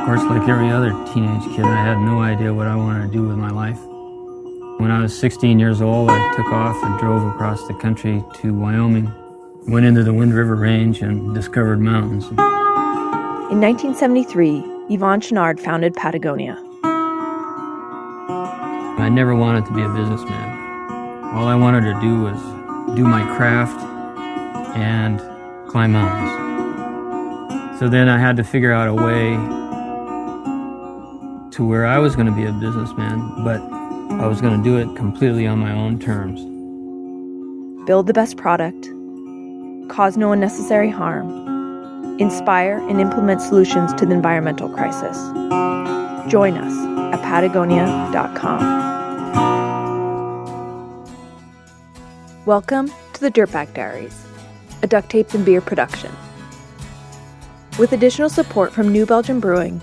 Of course, like every other teenage kid, I had no idea what I wanted to do with my life. When I was 16 years old, I took off and drove across the country to Wyoming, went into the Wind River Range, and discovered mountains. In 1973, Yvon Chouinard founded Patagonia. I never wanted to be a businessman. All I wanted to do was do my craft and climb mountains. So then I had to figure out a way to where I was going to be a businessman, but I was going to do it completely on my own terms. Build the best product, cause no unnecessary harm, inspire and implement solutions to the environmental crisis. Join us at patagonia.com. Welcome to the Dirtbag Diaries, a duct tapes and beer production. With additional support from New Belgium Brewing,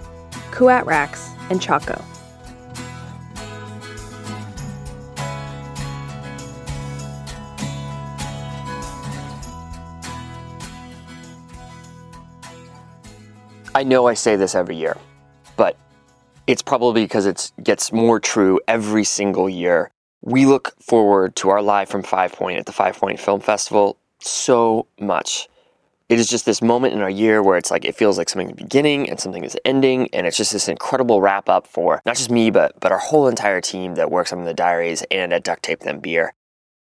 Kuat Racks, and Chaco. I know I say this every year, but it's probably because it gets more true every single year. We look forward to our live from Five Point at the Five Point Film Festival so much. It is just this moment in our year where it's like it feels like something is beginning and something is ending, and it's just this incredible wrap up for not just me, but but our whole entire team that works on the diaries and at Duct Tape Then Beer.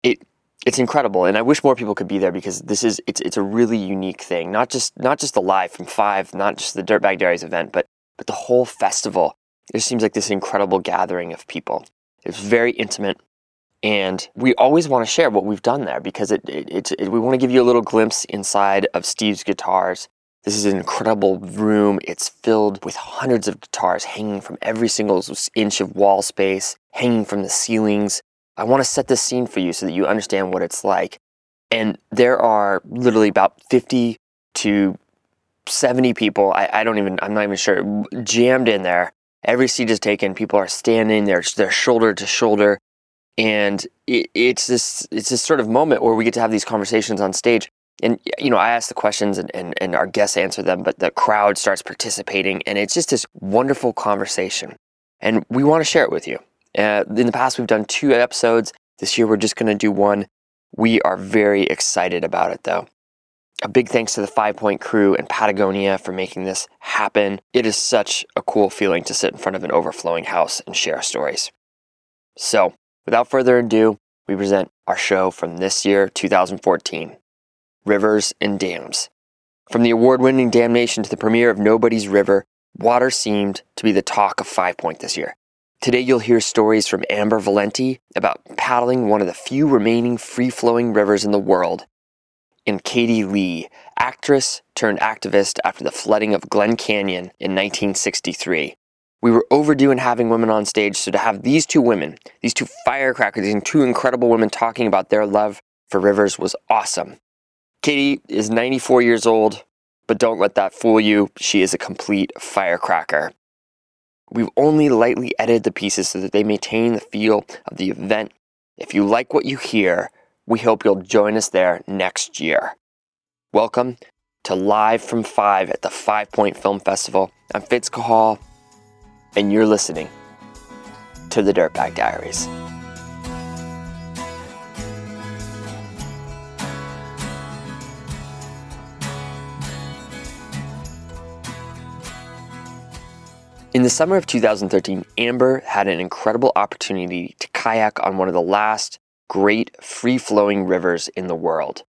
It it's incredible, and I wish more people could be there because this is it's it's a really unique thing. Not just not just the live from five, not just the Dirtbag Diaries event, but but the whole festival. It just seems like this incredible gathering of people. It's very intimate, and we always want to share what we've done there because it, it, it, we want to give you a little glimpse inside of Steve's guitars. This is an incredible room. It's filled with hundreds of guitars hanging from every single inch of wall space, hanging from the ceilings. I want to set this scene for you so that you understand what it's like. And there are literally about 50 to 70 people, I, I don't even, I'm not even sure, jammed in there. Every seat is taken. People are standing, they're, they're shoulder to shoulder. And it, it's this it's this sort of moment where we get to have these conversations on stage. And you know, I ask the questions and, and, and our guests answer them, but the crowd starts participating, and it's just this wonderful conversation. And we want to share it with you. Uh, in the past, we've done two episodes. This year, we're just going to do one. We are very excited about it, though. A big thanks to the Five Point crew and Patagonia for making this happen. It is such a cool feeling to sit in front of an overflowing house and share stories. So, without further ado, we present our show from this year, 2014 Rivers and Dams. From the award winning Damnation to the premiere of Nobody's River, water seemed to be the talk of Five Point this year. Today, you'll hear stories from Amber Valenti about paddling one of the few remaining free flowing rivers in the world, and Katie Lee, actress turned activist after the flooding of Glen Canyon in 1963. We were overdue in having women on stage, so to have these two women, these two firecrackers, these two incredible women talking about their love for rivers was awesome. Katie is 94 years old, but don't let that fool you. She is a complete firecracker. We've only lightly edited the pieces so that they maintain the feel of the event. If you like what you hear, we hope you'll join us there next year. Welcome to Live from 5 at the Five Point Film Festival. I'm Fitz Cahall, and you're listening to the Dirtbag Diaries. In the summer of 2013, Amber had an incredible opportunity to kayak on one of the last great free flowing rivers in the world.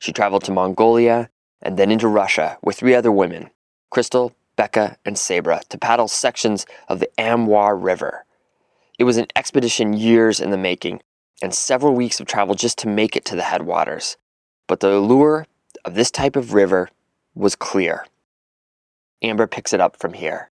She traveled to Mongolia and then into Russia with three other women, Crystal, Becca, and Sabra, to paddle sections of the Amur River. It was an expedition years in the making and several weeks of travel just to make it to the headwaters. But the allure of this type of river was clear. Amber picks it up from here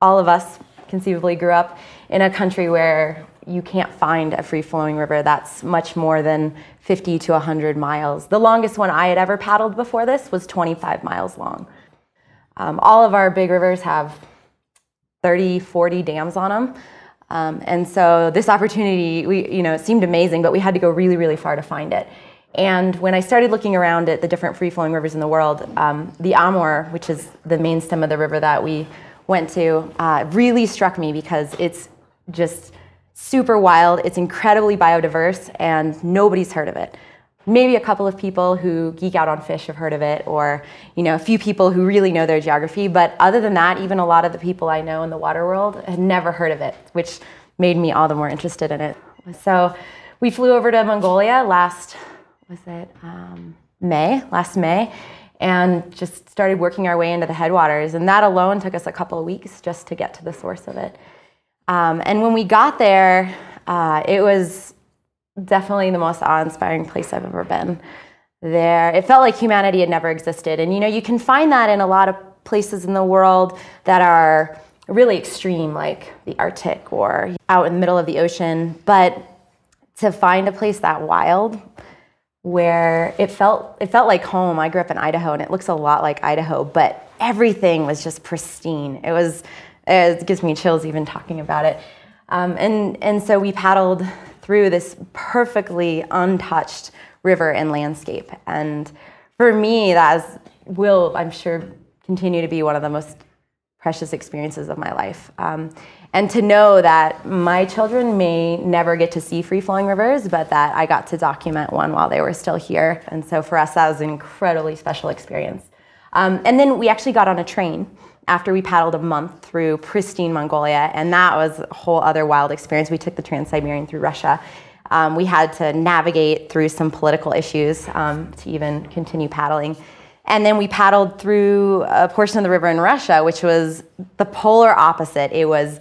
all of us conceivably grew up in a country where you can't find a free flowing river that's much more than 50 to 100 miles. The longest one I had ever paddled before this was 25 miles long. Um, all of our big rivers have 30, 40 dams on them. Um, and so this opportunity, we, you know, it seemed amazing, but we had to go really, really far to find it. And when I started looking around at the different free flowing rivers in the world, um, the Amur, which is the main stem of the river that we went to uh, really struck me because it's just super wild. It's incredibly biodiverse, and nobody's heard of it. Maybe a couple of people who geek out on fish have heard of it, or you know, a few people who really know their geography. But other than that, even a lot of the people I know in the water world had never heard of it, which made me all the more interested in it. So we flew over to Mongolia last, was it um, May? Last May, and just started working our way into the headwaters. And that alone took us a couple of weeks just to get to the source of it. Um, and when we got there, uh, it was definitely the most awe-inspiring place I've ever been. There, it felt like humanity had never existed. And you know, you can find that in a lot of places in the world that are really extreme, like the Arctic or out in the middle of the ocean. But to find a place that wild, where it felt it felt like home. I grew up in Idaho, and it looks a lot like Idaho, but everything was just pristine. It was it gives me chills even talking about it. Um, and and so we paddled through this perfectly untouched river and landscape. And for me, that will I'm sure continue to be one of the most precious experiences of my life. Um, and to know that my children may never get to see free flowing rivers, but that I got to document one while they were still here. And so for us, that was an incredibly special experience. Um, and then we actually got on a train after we paddled a month through pristine Mongolia, and that was a whole other wild experience. We took the Trans Siberian through Russia. Um, we had to navigate through some political issues um, to even continue paddling. And then we paddled through a portion of the river in Russia, which was the polar opposite. It was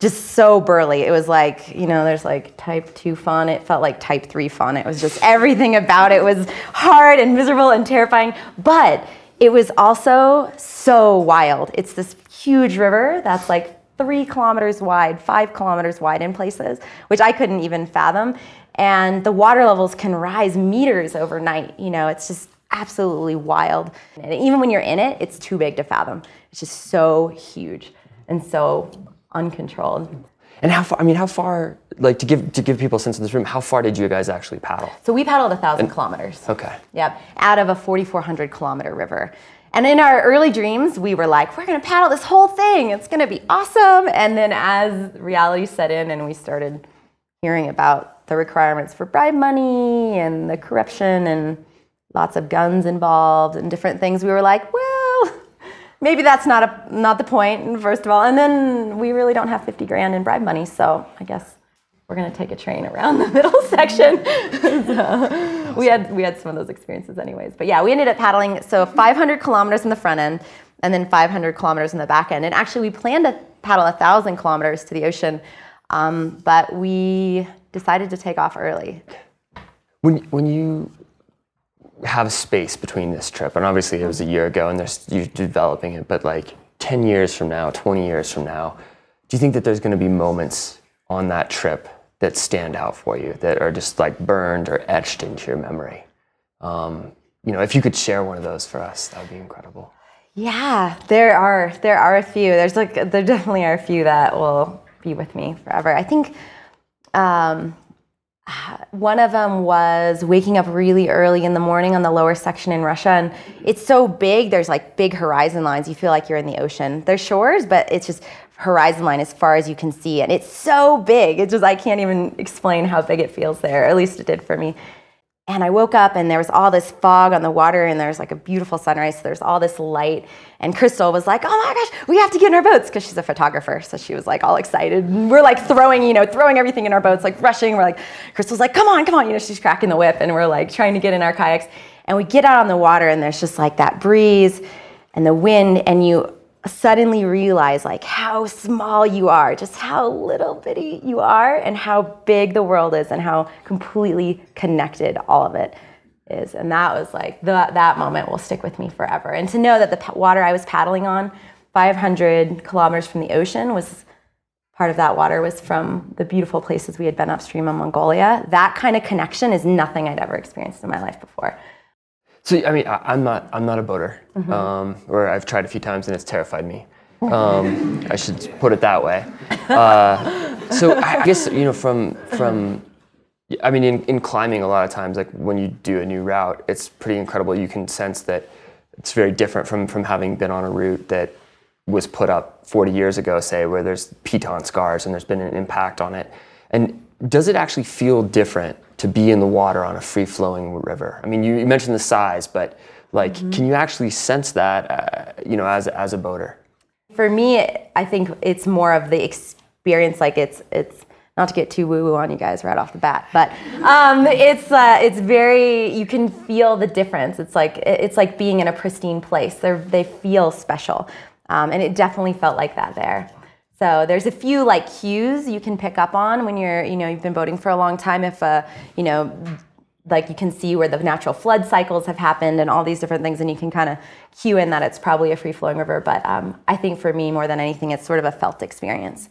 just so burly. It was like, you know, there's like type 2 fun. It felt like type 3 fun. It was just everything about it was hard and miserable and terrifying. But it was also so wild. It's this huge river that's like three kilometers wide, five kilometers wide in places, which I couldn't even fathom. And the water levels can rise meters overnight. You know, it's just absolutely wild. And even when you're in it, it's too big to fathom. It's just so huge and so uncontrolled. And how far? I mean, how far? Like to give to give people a sense of this room, how far did you guys actually paddle? So we paddled a thousand kilometers. Okay. Yep, out of a 4,400 kilometer river. And in our early dreams, we were like, we're gonna paddle this whole thing. It's gonna be awesome. And then as reality set in, and we started hearing about the requirements for bribe money and the corruption and lots of guns involved and different things, we were like, well, maybe that's not a not the point first of all. And then we really don't have 50 grand in bribe money so i guess we're going to take a train around the middle section. So we had we had some of those experiences anyways. But yeah we ended up paddling so 500 kilometers in the front end and then 500 kilometers in the back end. And actually we planned to paddle a thousand kilometers to the ocean um, but we decided to take off early. When, when you have space between this trip, and obviously it was a year ago, and there's you're developing it, but like 10 years from now, 20 years from now, do you think that there's going to be moments on that trip that stand out for you that are just like burned or etched into your memory? Um, you know, if you could share one of those for us, that would be incredible. Yeah, there are there are a few. There's like there definitely are a few that will be with me forever. I think um, one of them was waking up really early in the morning on the lower section in Russia. And it's so big, there's like big horizon lines. You feel like you're in the ocean. There's shores, but it's just horizon line as far as you can see. And it's so big. It's just, I can't even explain how big it feels there. At least it did for me. And I woke up and there was all this fog on the water and there's like a beautiful sunrise. So there's all this light. And Crystal was like, oh my gosh, we have to get in our boats because she's a photographer. So she was like all excited. And we're like throwing, you know, throwing everything in our boats, like rushing. We're like, Crystal's like, come on, come on. You know, she's cracking the whip and we're like trying to get in our kayaks. And we get out on the water and there's just like that breeze and the wind and you suddenly realize like how small you are, just how little bitty you are, and how big the world is, and how completely connected all of it is. And that was like the, that moment will stick with me forever. And to know that the water I was paddling on, 500 kilometers from the ocean, was part of that water was from the beautiful places we had been upstream in Mongolia. That kind of connection is nothing I'd ever experienced in my life before. So I mean, I, am not I'm not a boater, mm-hmm. um, or I've tried a few times and it's terrified me. Um, I should put it that way. Uh, so I guess you know from from I mean in, in climbing a lot of times like when you do a new route, it's pretty incredible. You can sense that it's very different from from having been on a route that was put up 40 years ago, say, where there's piton scars and there's been an impact on it. And does it actually feel different to be in the water on a free flowing river? I mean, you, you mentioned the size, but like, mm-hmm. can you actually sense that, uh, you know, as, as a boater? For me, I think it's more of the experience. Like it's, it's, not to get too woo woo on you guys right off the bat, but um, it's uh, it's very you can feel the difference. It's like it's like being in a pristine place. They they feel special, um, and it definitely felt like that there. So there's a few like cues you can pick up on when you're you know you've been boating for a long time. If uh, you know like you can see where the natural flood cycles have happened and all these different things and you can kind of cue in that it's probably a free flowing river but um, i think for me more than anything it's sort of a felt experience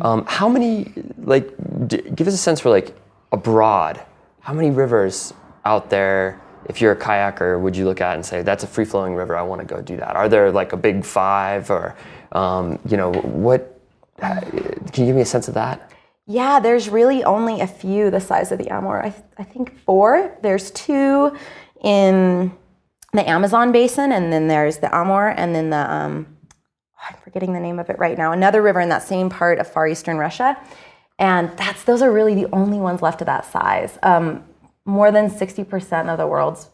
um, how many, like, d- give us a sense for like abroad. How many rivers out there, if you're a kayaker, would you look at and say that's a free flowing river? I want to go do that. Are there like a big five, or um, you know, what? Uh, can you give me a sense of that? Yeah, there's really only a few the size of the Amur. I, th- I think four. There's two in the Amazon basin, and then there's the Amur, and then the um, I'm forgetting the name of it right now, another river in that same part of far eastern Russia. And that's those are really the only ones left of that size. Um, more than 60% of the world's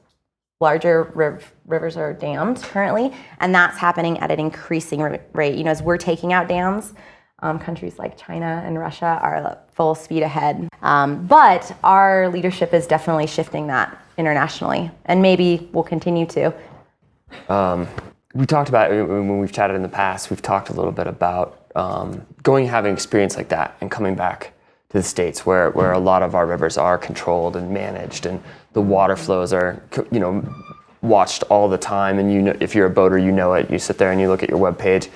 larger riv- rivers are dammed currently, and that's happening at an increasing rate. You know, as we're taking out dams, um, countries like China and Russia are full speed ahead. Um, but our leadership is definitely shifting that internationally, and maybe we'll continue to. Um, we talked about when we've chatted in the past. We've talked a little bit about um, going having experience like that and coming back to the states where where a lot of our rivers are controlled and managed, and the water flows are you know watched all the time. And you know, if you're a boater, you know it. You sit there and you look at your web page.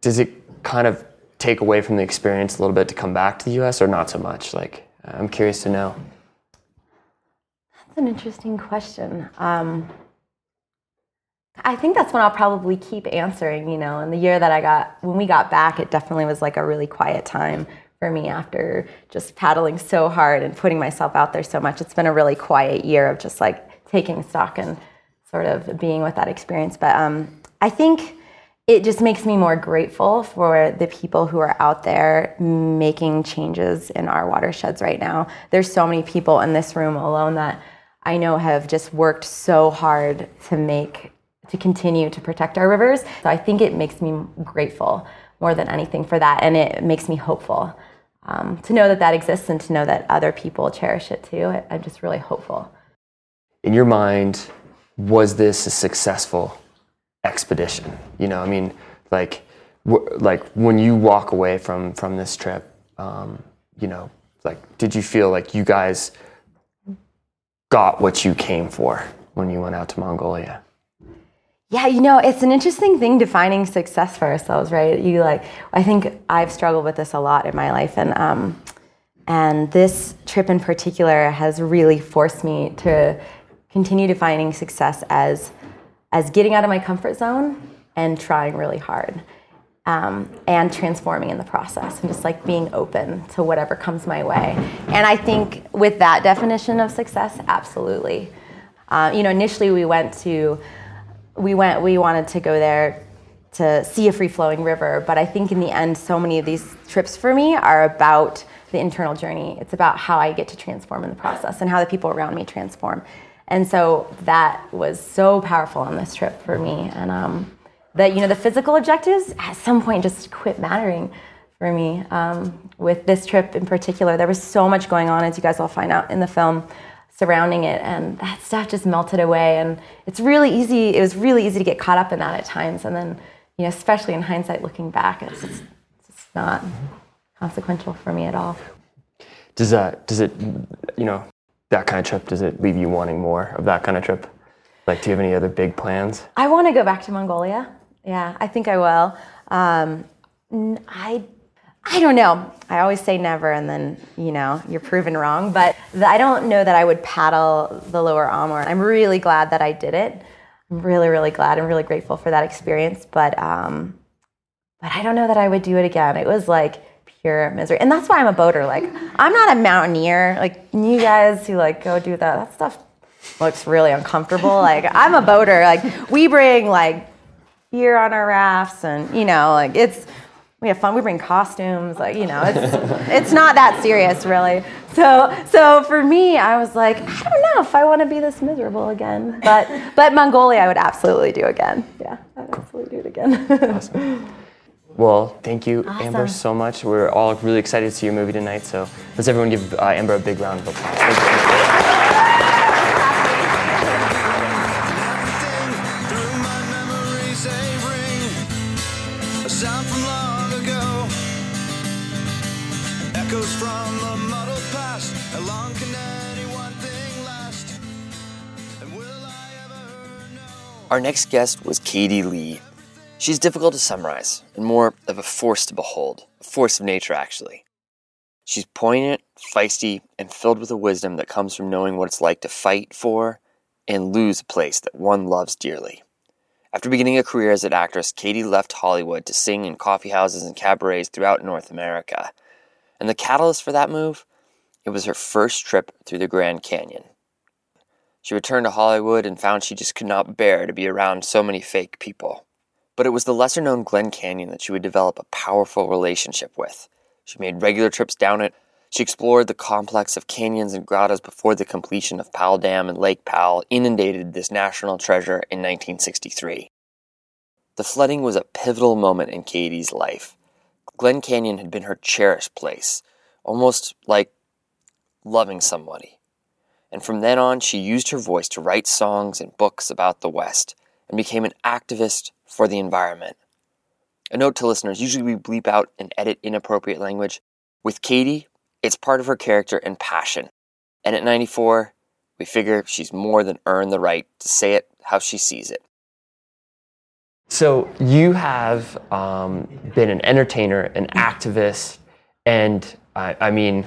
Does it kind of take away from the experience a little bit to come back to the U.S. or not so much? Like, I'm curious to know. That's an interesting question. Um, I think that's when I'll probably keep answering, you know. And the year that I got, when we got back, it definitely was like a really quiet time for me after just paddling so hard and putting myself out there so much. It's been a really quiet year of just like taking stock and sort of being with that experience. But um, I think it just makes me more grateful for the people who are out there making changes in our watersheds right now. There's so many people in this room alone that I know have just worked so hard to make to continue to protect our rivers. So I think it makes me grateful more than anything for that, and it makes me hopeful um, to know that that exists and to know that other people cherish it too. I'm just really hopeful. In your mind, was this a successful expedition? You know, I mean, like, like when you walk away from from this trip, um, you know, like, did you feel like you guys got what you came for when you went out to Mongolia? Yeah, you know, it's an interesting thing defining success for ourselves, right? You like, I think I've struggled with this a lot in my life, and um, and this trip in particular has really forced me to continue defining success as as getting out of my comfort zone and trying really hard, um, and transforming in the process, and just like being open to whatever comes my way. And I think with that definition of success, absolutely. Uh, you know, initially we went to we went we wanted to go there to see a free flowing river but i think in the end so many of these trips for me are about the internal journey. It's about how i get to transform in the process and how the people around me transform. And so that was so powerful on this trip for me. And um, that you know the physical objectives at some point just quit mattering for me. Um, with this trip in particular there was so much going on as you guys will find out in the film surrounding it and that stuff just melted away. And it's really easy it was really easy to get caught up in that at times. And then you know especially in hindsight looking back it's just, it's just not consequential for me at all. Does that does it you know that kind of trip does it leave you wanting more of that kind of trip? Like do you have any other big plans? I want to go back to mongolia. Yeah i think i will. Um, i I don't know. I always say never, and then you know you're proven wrong. But I don't know that I would paddle the lower Amur. I'm really glad that I did it. I'm really, really glad. I'm really grateful for that experience. But um, but I don't know that I would do it again. It was like pure misery, and that's why I'm a boater. Like I'm not a mountaineer. Like you guys who like go do that. That stuff looks really uncomfortable. Like I'm a boater. Like we bring like beer on our rafts, and you know, like it's we have fun. We bring costumes, like you know, it's it's not that serious, really. So so for me, I was like, I don't know if I want to be this miserable again. But but Mongolia, I would absolutely do again. Yeah, I'd absolutely do it again. Well, thank you, Amber, so much. We're all really excited to see your movie tonight. So let's everyone give uh, Amber a big round of applause. Our next guest was Katie Lee. She's difficult to summarize and more of a force to behold, a force of nature, actually. She's poignant, feisty, and filled with a wisdom that comes from knowing what it's like to fight for and lose a place that one loves dearly. After beginning a career as an actress, Katie left Hollywood to sing in coffee houses and cabarets throughout North America. And the catalyst for that move? It was her first trip through the Grand Canyon. She returned to Hollywood and found she just could not bear to be around so many fake people. But it was the lesser known Glen Canyon that she would develop a powerful relationship with. She made regular trips down it. She explored the complex of canyons and grottos before the completion of Powell Dam and Lake Powell inundated this national treasure in 1963. The flooding was a pivotal moment in Katie's life. Glen Canyon had been her cherished place, almost like loving somebody. And from then on, she used her voice to write songs and books about the West and became an activist for the environment. A note to listeners usually we bleep out and edit inappropriate language. With Katie, it's part of her character and passion. And at 94, we figure she's more than earned the right to say it how she sees it. So, you have um, been an entertainer, an activist, and I, I mean,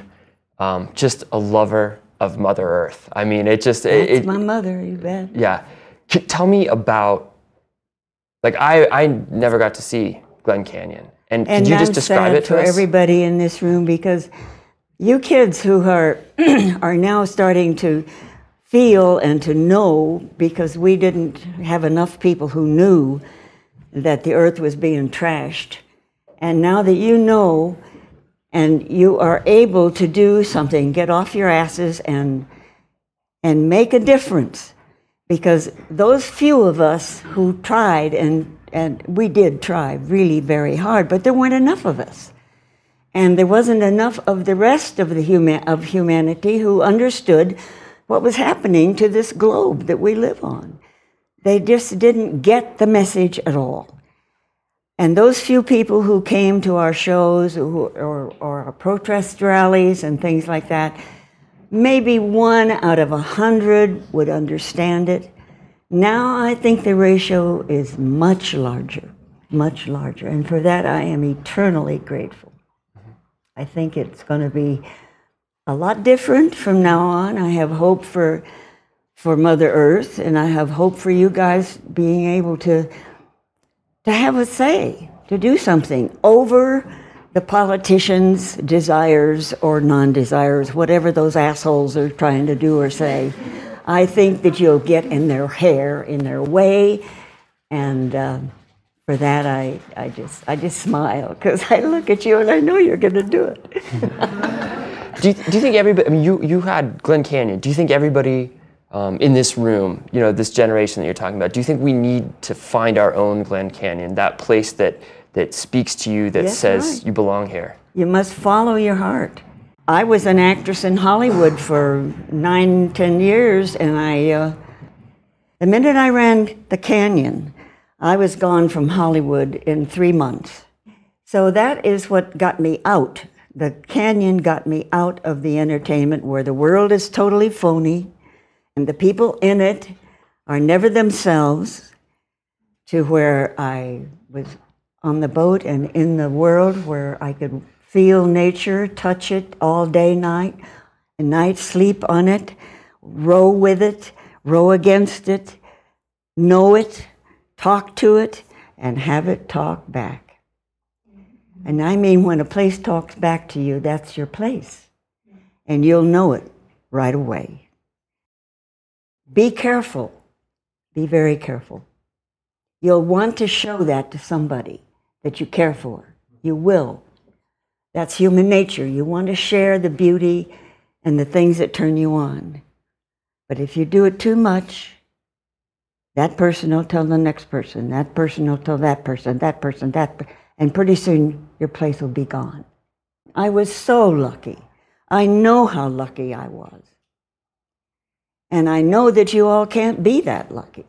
um, just a lover of Mother Earth. I mean, it just, it, it- my mother, you bet. yeah. C- tell me about, like, I, I never got to see Glen Canyon. And, And could you just I'm describe sad it to for us? everybody in this room because you kids who are are now starting to feel and to know because we didn't have enough people who knew that the earth was being trashed. And now that you know and you are able to do something, get off your asses and and make a difference. Because those few of us who tried and and we did try really very hard, but there weren't enough of us. And there wasn't enough of the rest of the human of humanity who understood what was happening to this globe that we live on. They just didn't get the message at all. And those few people who came to our shows who, or, or our protest rallies and things like that, maybe one out of a hundred would understand it. Now I think the ratio is much larger, much larger. And for that, I am eternally grateful. I think it's going to be a lot different from now on. I have hope for, for Mother Earth, and I have hope for you guys being able to to have a say, to do something over the politicians' desires or non desires, whatever those assholes are trying to do or say. I think that you'll get in their hair, in their way, and uh, for that I, I just I just smile because I look at you and I know you're going to do it. Do you, do you think everybody? I mean, you you had Glen Canyon. Do you think everybody um, in this room, you know, this generation that you're talking about, do you think we need to find our own Glen Canyon, that place that that speaks to you, that Yes, says right. you belong here? You must follow your heart. I was an actress in Hollywood for nine, ten years, and I, uh, the minute I ran the canyon, I was gone from Hollywood in three months. So that is what got me out. The canyon got me out of the entertainment where the world is totally phony and the people in it are never themselves to where I was on the boat and in the world where I could feel nature, touch it all day, night, and night, sleep on it, row with it, row against it, know it, talk to it, and have it talk back. And I mean, when a place talks back to you, that's your place. And you'll know it right away. Be careful. Be very careful. You'll want to show that to somebody that you care for. You will. That's human nature. You want to share the beauty and the things that turn you on. But if you do it too much, that person will tell the next person, that person will tell that person, that person, that, per- and pretty soon your place will be gone. I was so lucky. I know how lucky I was. And I know that you all can't be that lucky.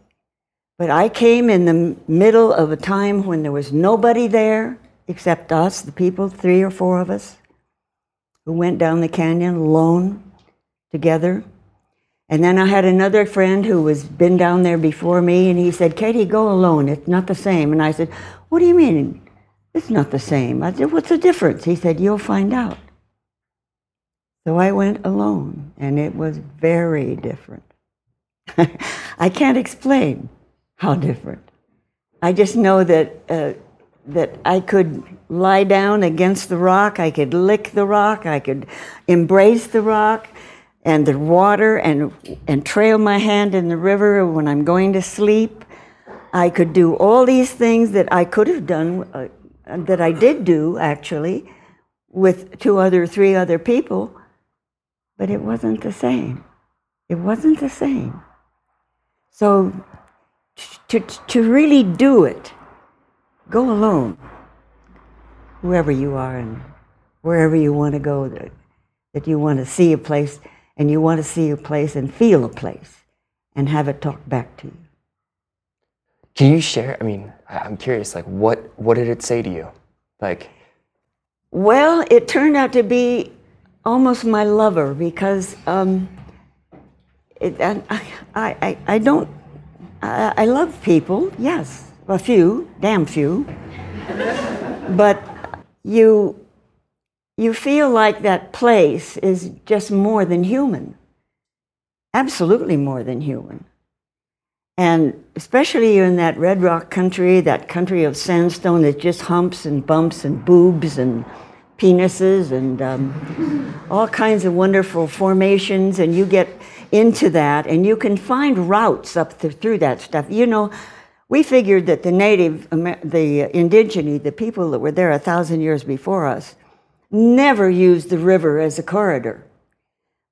But I came in the middle of a time when there was nobody there except us, the people, three or four of us, who went down the canyon alone together. And then I had another friend who was been down there before me, and he said, "Katie, go alone. It's not the same." And I said, "What do you mean? It's not the same." I said, "What's the difference?" He said, "You'll find out." So I went alone, and it was very different. I can't explain how different. I just know that uh, that I could lie down against the rock, I could lick the rock, I could embrace the rock and the water and and trail my hand in the river when I'm going to sleep. I could do all these things that I could have done uh, that I did do actually with two other three other people, but it wasn't the same. It wasn't the same. So to, to really do it, go alone, whoever you are and wherever you want to go, that, that you want to see a place and you want to see a place and feel a place and have it talk back to you. Can you share? I mean, I'm curious. Like, what what did it say to you? Like, Well, it turned out to be almost my lover because um, it, I, I, I, don't, I, I love people, yes, a few, damn few, but you, you feel like that place is just more than human, absolutely more than human. And especially in that red rock country, that country of sandstone that just humps and bumps and boobs and penises and um, all kinds of wonderful formations, and you get into that, and you can find routes up th- through that stuff. You know, we figured that the native, the indigenous, the people that were there a thousand years before us, never used the river as a corridor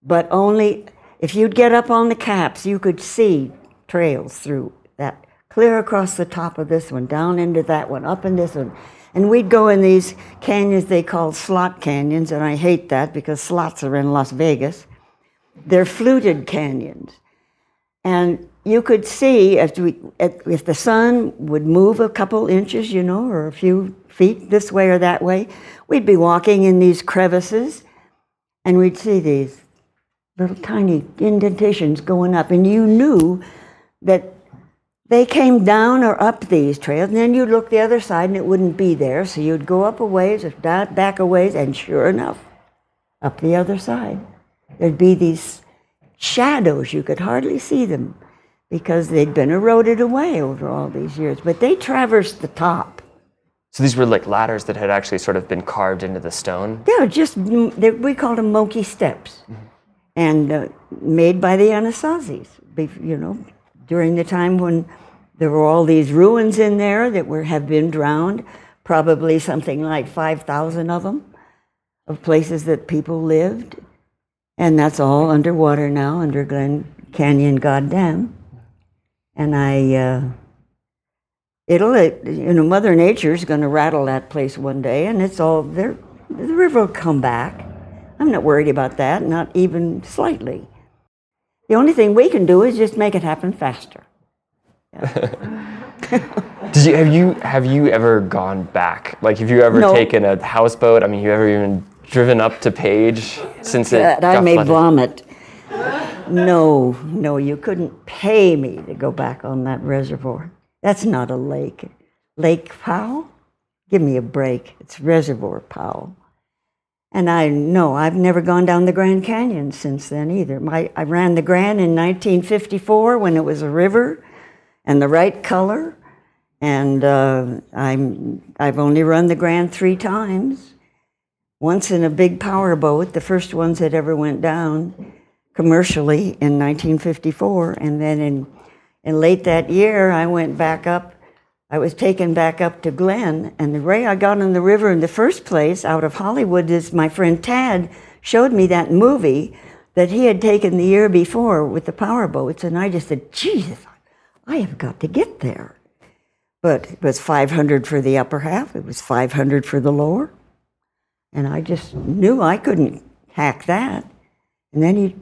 but only if you'd get up on the caps, you could see trails through that, clear across the top of this one, down into that one, up in this one. And we'd go in these canyons they call slot canyons, and I hate that because slots are in Las Vegas. They're fluted canyons. And you could see if, we, if the sun would move a couple inches, you know, or a few feet this way or that way, we'd be walking in these crevices and we'd see these little tiny indentations going up, and you knew that they came down or up these trails, and then you'd look the other side and it wouldn't be there, so you'd go up a ways or down, back a ways, and sure enough, up the other side, there'd be these shadows. You could hardly see them because they'd been eroded away over all these years, but they traversed the top. so these were like ladders that had actually sort of been carved into the stone. They're just, they, we called them Monkey Steps, and uh, made by the Anasazis, you know, during the time when there were all these ruins in there that were, have been drowned, probably something like 5,000 of them, of places that people lived. And that's all underwater now, under Glen Canyon Goddam. And I, uh, it'll, it, you know, Mother Nature's going to rattle that place one day, and it's all there. The river will come back. I'm not worried about that, not even slightly. The only thing we can do is just make it happen faster. Did you have you have you ever gone back? Like, have you ever No. taken a houseboat? I mean, have you ever even driven up to Page since it God, I may flooded? vomit. No, no, you couldn't pay me to go back on that reservoir. That's not a lake. Lake Powell? Give me a break. It's Reservoir Powell. And I know I've never gone down the Grand Canyon since then either. My, I ran the Grand in 1954 when it was a river and the right color. And uh, I'm, I've only run the Grand three times. Once in a big power boat, the first ones that ever went down commercially in 1954. And then in, in late that year, I went back up I was taken back up to Glen, and the way I got on the river in the first place out of Hollywood is my friend Tad showed me that movie that he had taken the year before with the powerboats, and I just said, Jesus, I have got to get there. But it was 500 for the upper half, it was 500 for the lower, and I just knew I couldn't hack that. And then he,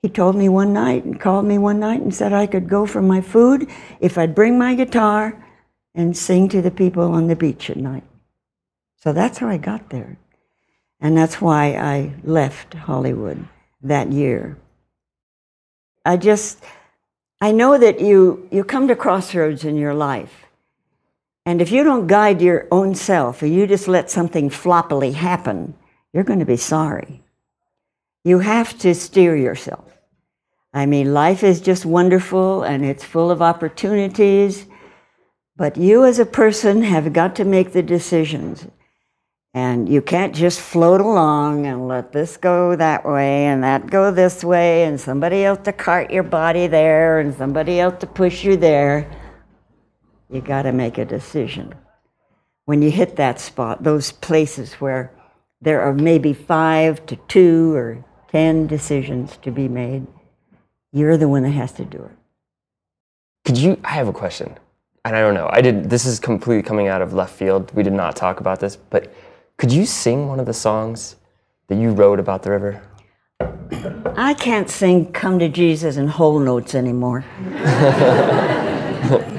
he told me one night and called me one night and said I could go for my food if I'd bring my guitar and sing to the people on the beach at night. So that's how I got there. And that's why I left Hollywood that year. I just, I know that you, you come to crossroads in your life. And if you don't guide your own self, or you just let something floppily happen, you're going to be sorry. You have to steer yourself. I mean, life is just wonderful and it's full of opportunities, but you as a person have got to make the decisions. And you can't just float along and let this go that way and that go this way and somebody else to cart your body there and somebody else to push you there. You got to make a decision. When you hit that spot, those places where there are maybe five to two or ten decisions to be made, you're the one that has to do it. Could you? I have a question, and I don't know. I did. This is completely coming out of left field. We did not talk about this, but could you sing one of the songs that you wrote about the river? I can't sing Come to Jesus in whole notes anymore.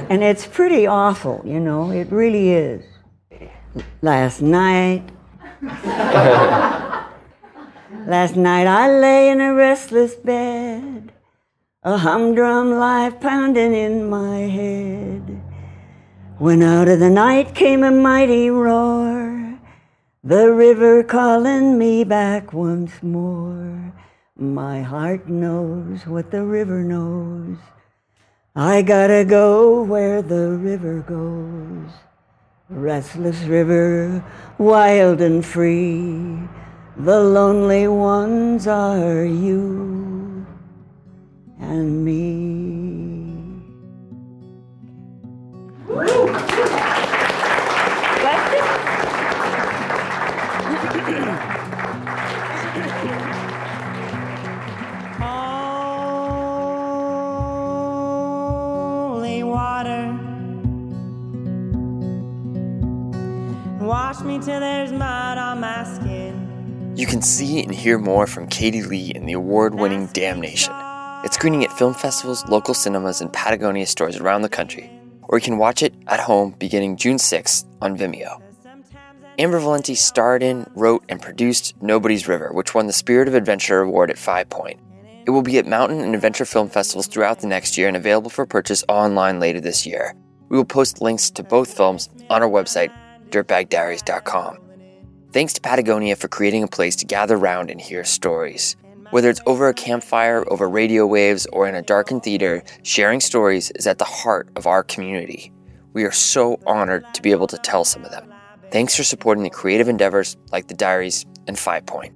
and it's pretty awful, you know, it really is. Last night, last night I lay in a restless bed, a humdrum life pounding in my head. When out of the night came a mighty roar, the river calling me back once more. My heart knows what the river knows. I gotta go where the river goes. Restless river, wild and free. The lonely ones are you and me. Holy me till there's mud on my skin. You can see and hear more from Katie Lee in the award winning Damnation. It's screening at film festivals, local cinemas, and Patagonia stores around the country, or you can watch it at home beginning June 6th on Vimeo. Amber Valenti starred in, wrote, and produced Nobody's River, which won the Spirit of Adventure Award at Five Point. It will be at mountain and adventure film festivals throughout the next year and available for purchase online later this year. We will post links to both films on our website, dirtbagdiaries.com. Thanks to Patagonia for creating a place to gather round and hear stories. Whether it's over a campfire, over radio waves, or in a darkened theater, sharing stories is at the heart of our community. We are so honored to be able to tell some of them. Thanks for supporting the creative endeavors like the Diaries and Five Point.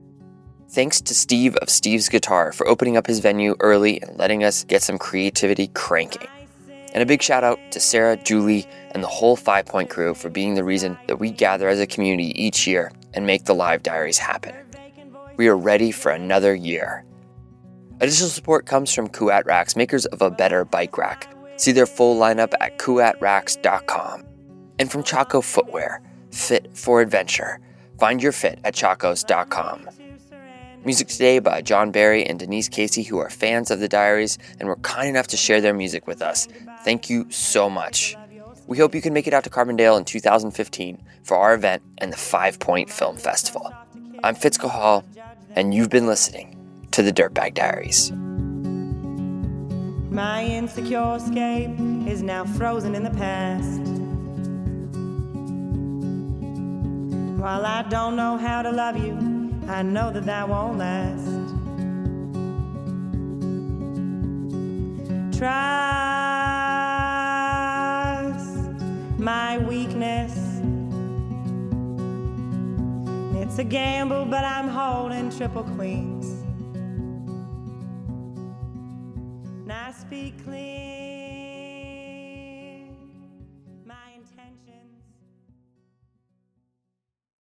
Thanks to Steve of Steve's Guitar for opening up his venue early and letting us get some creativity cranking. And a big shout out to Sarah, Julie, and the whole Five Point crew for being the reason that we gather as a community each year and make the live diaries happen. We are ready for another year. Additional support comes from Kuat Racks, makers of a better bike rack. See their full lineup at kuatracks.com. And from Chaco Footwear, fit for adventure. Find your fit at chacos.com. Music today by John Barry and Denise Casey, who are fans of the Diaries and were kind enough to share their music with us. Thank you so much. We hope you can make it out to Carbondale in 2015 for our event and the Five Point Film Festival. I'm Fitz Cahall, and you've been listening to the Dirtbag Diaries. My insecure escape is now frozen in the past. While I don't know how to love you, I know that that won't last. Trust my weakness. It's a gamble, but I'm holding triple queens. And I speak clean.